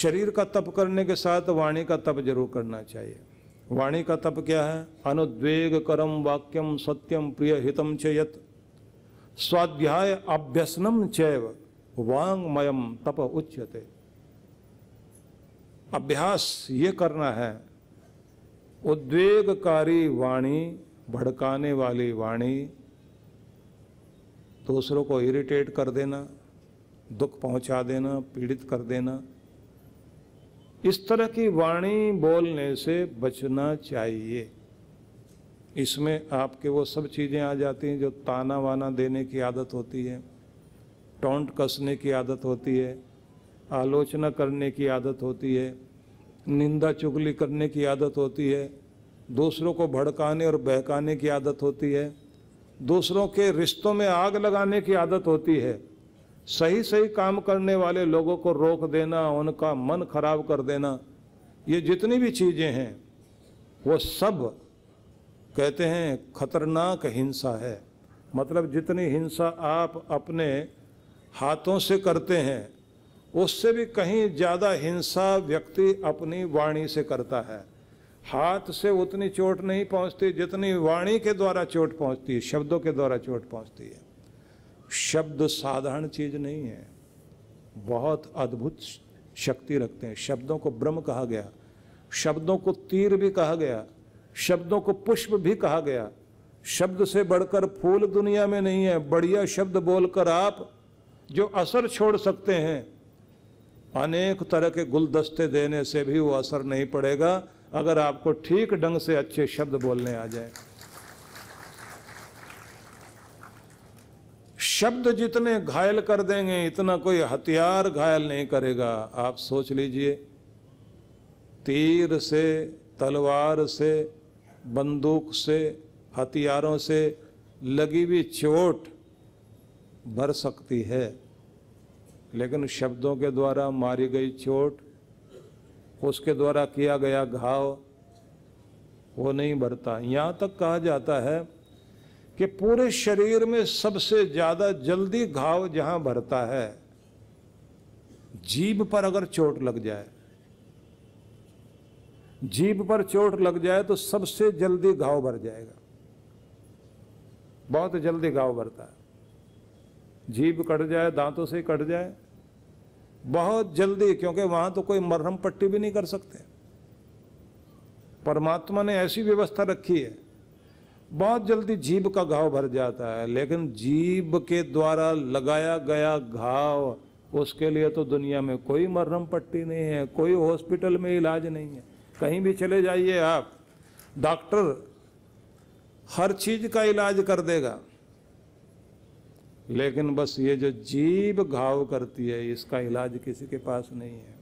शरीर का तप करने के साथ वाणी का तप ज़रूर करना चाहिए। वाणी का तप क्या है? अनुद्वेग करम वाक्यम सत्यम प्रिय हितम च यत। स्वाध्याय अभ्यसनम चैव वांगमयम तप उच्यते। अभ्यास ये करना है। उद्वेगकारी वाणी, भड़काने वाली वाणी, दूसरों को इरिटेट कर देना, दुख पहुँचा देना, पीड़ित कर देना इस तरह की वाणी बोलने से बचना चाहिए। इसमें आपके वो सब चीज़ें आ जाती हैं जो ताना वाना देने की आदत होती है, टोंट कसने की आदत होती है, आलोचना करने की आदत होती है, निंदा चुगली करने की आदत होती है, दूसरों को भड़काने और बहकाने की आदत होती है, दूसरों के रिश्तों में आग लगाने की आदत होती है। सही सही काम करने वाले लोगों को रोक देना, उनका मन खराब कर देना, ये जितनी भी चीज़ें हैं, वो सब कहते हैं खतरनाक हिंसा है। मतलब जितनी हिंसा आप अपने हाथों से करते हैं, उससे भी कहीं ज़्यादा हिंसा व्यक्ति अपनी वाणी से करता है। हाथ से उतनी चोट नहीं पहुँचती, जितनी वाणी के द्वारा चोट पहुँचती है, शब्दों के द्वारा चोट पहुँचती है। शब्द साधारण चीज़ नहीं है। बहुत अद्भुत शक्ति रखते हैं। शब्दों को ब्रह्म कहा गया। शब्दों को तीर भी कहा गया। शब्दों को पुष्प भी कहा गया। शब्द से बढ़कर फूल दुनिया में नहीं है। बढ़िया शब्द बोलकर आप जो असर छोड़ सकते हैं, अनेक तरह के गुलदस्ते देने से भी वो असर नहीं पड़ेगा। अगर आपको ठीक ढंग से अच्छे शब्द बोलने आ जाए। शब्द जितने घायल कर देंगे, इतना कोई हथियार घायल नहीं करेगा। आप सोच लीजिए, तीर से, तलवार से, बंदूक से, हथियारों से लगी हुई चोट भर सकती है। लेकिन शब्दों के द्वारा मारी गई चोट, उसके द्वारा किया गया घाव, वो नहीं भरता यहाँ तक कहा जाता है कि पूरे शरीर में सबसे ज़्यादा जल्दी घाव जहाँ भरता है, जीभ पर अगर चोट लग जाए, जीभ पर चोट लग जाए तो सबसे जल्दी घाव भर जाएगा। बहुत जल्दी घाव भरता है। जीभ कट जाए, दांतों से कट जाए, बहुत जल्दी, क्योंकि वहाँ तो कोई मरहम पट्टी भी नहीं कर सकते। परमात्मा ने ऐसी व्यवस्था रखी है बहुत जल्दी जीभ का घाव भर जाता है, लेकिन जीभ के द्वारा लगाया गया घाव, उसके लिए तो दुनिया में कोई मरहम पट्टी नहीं है, कोई हॉस्पिटल में इलाज नहीं है। कहीं भी चले जाइए आप, डॉक्टर हर चीज़ का इलाज कर देगा। लेकिन बस ये जो जीभ घाव करती है, इसका इलाज किसी के पास नहीं है।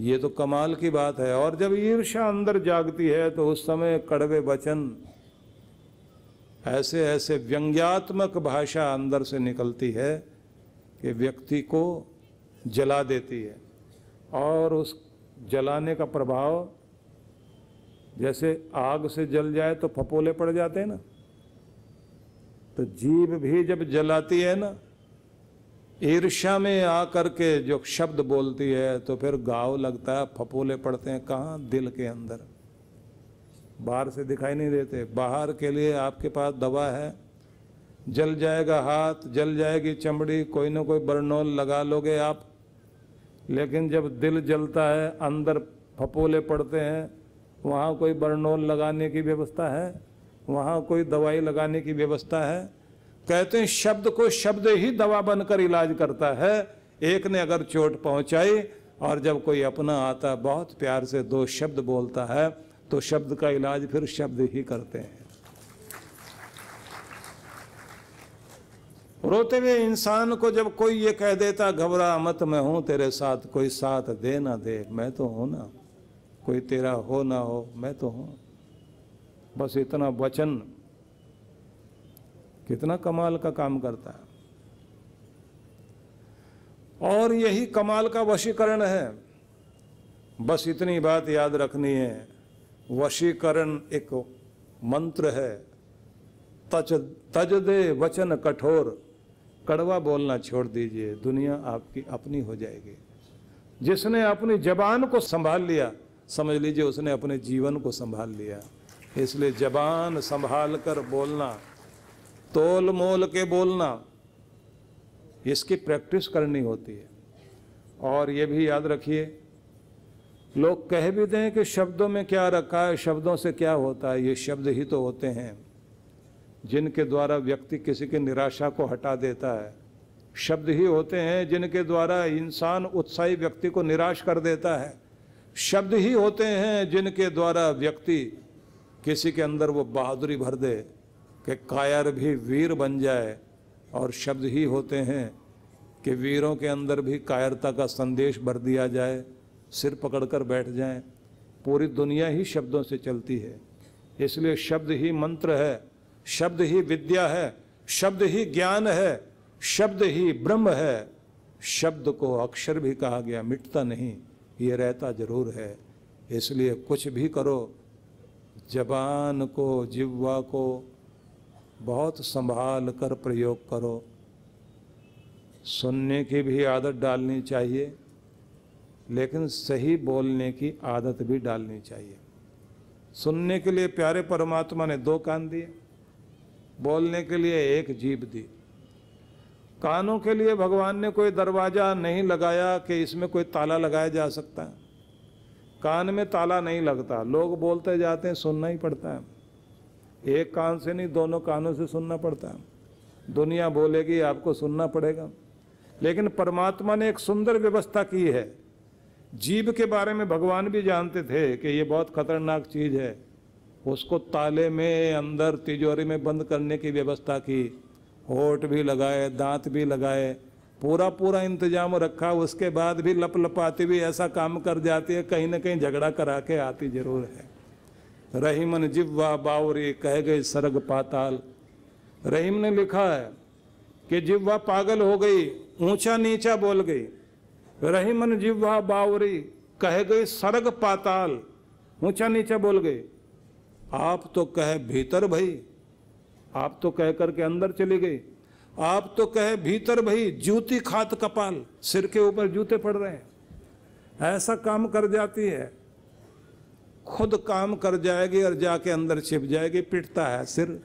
ये तो कमाल की बात है। और जब ईर्ष्या अंदर जागती है तो उस समय कड़वे वचन, ऐसे ऐसे व्यंग्यात्मक भाषा अंदर से निकलती है कि व्यक्ति को जला देती है। और उस जलाने का प्रभाव, जैसे आग से जल जाए तो फपोले पड़ जाते हैं ना। तो जीभ भी जब जलाती है ना ईर्ष्या में आकर के जो शब्द बोलती है तो फिर गाव लगता है फपोले पड़ते हैं, कहाँ? दिल के अंदर। बाहर से दिखाई नहीं देते। बाहर के लिए आपके पास दवा है। जल जाएगा हाथ, जल जाएगी चमड़ी, कोई ना कोई बर्नौल लगा लोगे आप। लेकिन जब दिल जलता है, अंदर फपोले पड़ते हैं, वहाँ कोई बर्नौल लगाने की व्यवस्था है? वहाँ कोई दवाई लगाने की व्यवस्था है? कहते हैं, शब्द को शब्द ही दवा बनकर इलाज करता है। एक ने अगर चोट पहुंचाई और जब कोई अपना आता, बहुत प्यार से दो शब्द बोलता है तो शब्द का इलाज फिर शब्द ही करते हैं। रोते हुए इंसान को जब कोई ये कह देता, घबरा मत, मैं हूँ तेरे साथ, कोई साथ दे ना दे, मैं तो हूँ ना। कोई तेरा हो ना हो, मैं तो हूँ। बस इतना वचन कितना कमाल का काम करता है। और यही कमाल का वशीकरण है। बस इतनी बात याद रखनी है। वशीकरण एक मंत्र है। तज तज दे वचन कठोर। कड़वा बोलना छोड़ दीजिए। दुनिया आपकी अपनी हो जाएगी। जिसने अपनी जबान को संभाल लिया, समझ लीजिए उसने अपने जीवन को संभाल लिया। इसलिए जबान संभाल कर बोलना तोल मोल के बोलना, इसकी प्रैक्टिस करनी होती है। और ये भी याद रखिए, लोग कह भी दें कि शब्दों में क्या रखा है, शब्दों से क्या होता है, ये शब्द ही तो होते हैं। जिनके द्वारा व्यक्ति किसी की निराशा को हटा देता है, शब्द ही होते हैं जिनके द्वारा इंसान उत्साही व्यक्ति को निराश कर देता है। शब्द ही होते हैं जिनके द्वारा व्यक्ति किसी के अंदर वो बहादुरी भर दे। कि कायर भी वीर बन जाए, और शब्द ही होते हैं कि वीरों के अंदर भी कायरता का संदेश भर दिया जाए, सिर पकड़कर बैठ जाएँ। पूरी दुनिया ही शब्दों से चलती है। इसलिए शब्द ही मंत्र है, शब्द ही विद्या है, शब्द ही ज्ञान है, शब्द ही ब्रह्म है। शब्द को अक्षर भी कहा गया, मिटता नहीं, ये रहता ज़रूर है। इसलिए कुछ भी करो, जबान को, जिह्वा को बहुत संभाल कर प्रयोग करो। सुनने की भी आदत डालनी चाहिए, लेकिन सही बोलने की आदत भी डालनी चाहिए। सुनने के लिए प्यारे परमात्मा ने दो कान दिए, बोलने के लिए एक जीभ दी। कानों के लिए भगवान ने कोई दरवाज़ा नहीं लगाया कि इसमें कोई ताला लगाया जा सकता। है कान में ताला नहीं लगता, लोग बोलते जाते हैं, सुनना ही पड़ता है। एक कान से नहीं, दोनों कानों से सुनना पड़ता है। दुनिया बोलेगी, आपको सुनना पड़ेगा। लेकिन परमात्मा ने एक सुंदर व्यवस्था की है। जीव के बारे में भगवान भी जानते थे कि ये बहुत खतरनाक चीज़ है। उसको ताले में, अंदर तिजोरी में बंद करने की व्यवस्था की। होठ भी लगाए, दांत भी लगाए पूरा पूरा इंतज़ाम रखा। उसके बाद भी लप लपाती भी ऐसा काम कर जाती है, कहीं ना कहीं झगड़ा करा के आती ज़रूर है। रहीमन जिब्वा बावरी, कह गए सरग पाताल। रहीम ने लिखा है कि जिब्वा पागल हो गई, ऊँचा नीचा बोल गई। रहीमन जिब्वा बावरी, कह गई सरग पाताल, ऊँचा नीचा बोल गई आप तो कहे भीतर भाई, आप तो कह करके अंदर चली गई। आप तो कहे भीतर भाई, जूती खात कपाल, सिर के ऊपर जूते पड़ रहे हैं। ऐसा काम कर जाती है। खुद काम कर जाएगी और जाके अंदर छिप जाएगी, पिटता है सिर।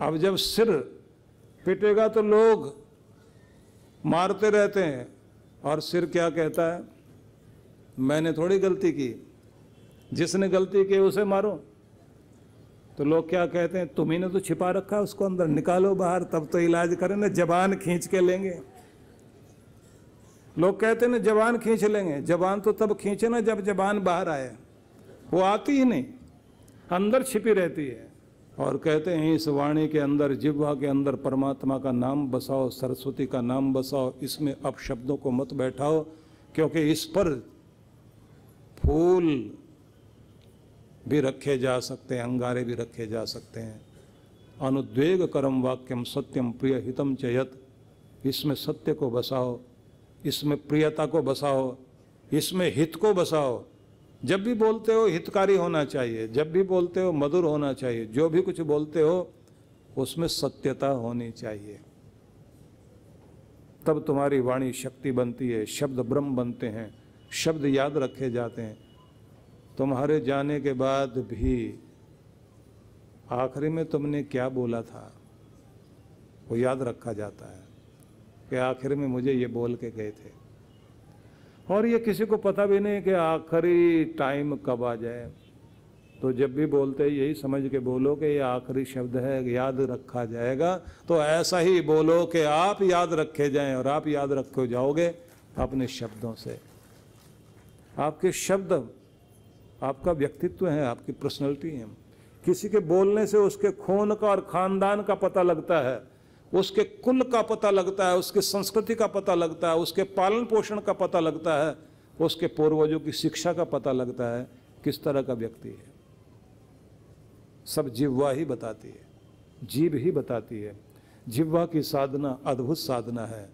अब जब सिर पिटेगा तो लोग मारते रहते हैं और सिर क्या कहता है? मैंने थोड़ी गलती की। जिसने गलती की उसे मारो। तो लोग क्या कहते हैं? तुम्ही ने तो छिपा रखा उसको अंदर, निकालो बाहर, तब तो इलाज करें, ना जबान खींच के लेंगे। लोग कहते हैं ना, जबान खींच लेंगे। जबान तो तब खींचे ना जब जबान बाहर आए। वो आती ही नहीं। अंदर छिपी रहती है। और कहते हैं, इस वाणी के अंदर, जिह्वा के अंदर परमात्मा का नाम बसाओ, सरस्वती का नाम बसाओ, इसमें अब शब्दों को मत बैठाओ, क्योंकि इस पर फूल भी रखे जा सकते हैं, अंगारे भी रखे जा सकते हैं। अनुद्वेग करम वाक्यम सत्यम प्रिय हितम चयत इसमें सत्य को बसाओ, इसमें प्रियता को बसाओ, इसमें हित को बसाओ जब भी बोलते हो हितकारी होना चाहिए, जब भी बोलते हो मधुर होना चाहिए, जो भी कुछ बोलते हो, उसमें सत्यता होनी चाहिए। तब तुम्हारी वाणी शक्ति बनती है, शब्द ब्रह्म बनते हैं, शब्द याद रखे जाते हैं। तुम्हारे जाने के बाद भी आखिरी में तुमने क्या बोला था, वो याद रखा जाता है कि आखिर में मुझे ये बोल के गए थे। और ये किसी को पता भी नहीं कि आखिरी टाइम कब आ जाए। तो जब भी बोलते यही समझ के बोलो कि ये आखिरी शब्द है, याद रखा जाएगा। तो ऐसा ही बोलो कि आप याद रखे जाएँ और आप याद रखे जाओगे अपने शब्दों से। आपके शब्द, आपका व्यक्तित्व है, आपकी पर्सनैलिटी है। किसी के बोलने से उसके खून का और खानदान का पता लगता है। उसके कुल का पता लगता है, उसके संस्कृति का पता लगता है, उसके पालन पोषण का पता लगता है, उसके पूर्वजों की शिक्षा का पता लगता है, किस तरह का व्यक्ति है। सब जिह्वा ही बताती है जीव ही बताती है। जिह्वा की साधना, अद्भुत साधना है।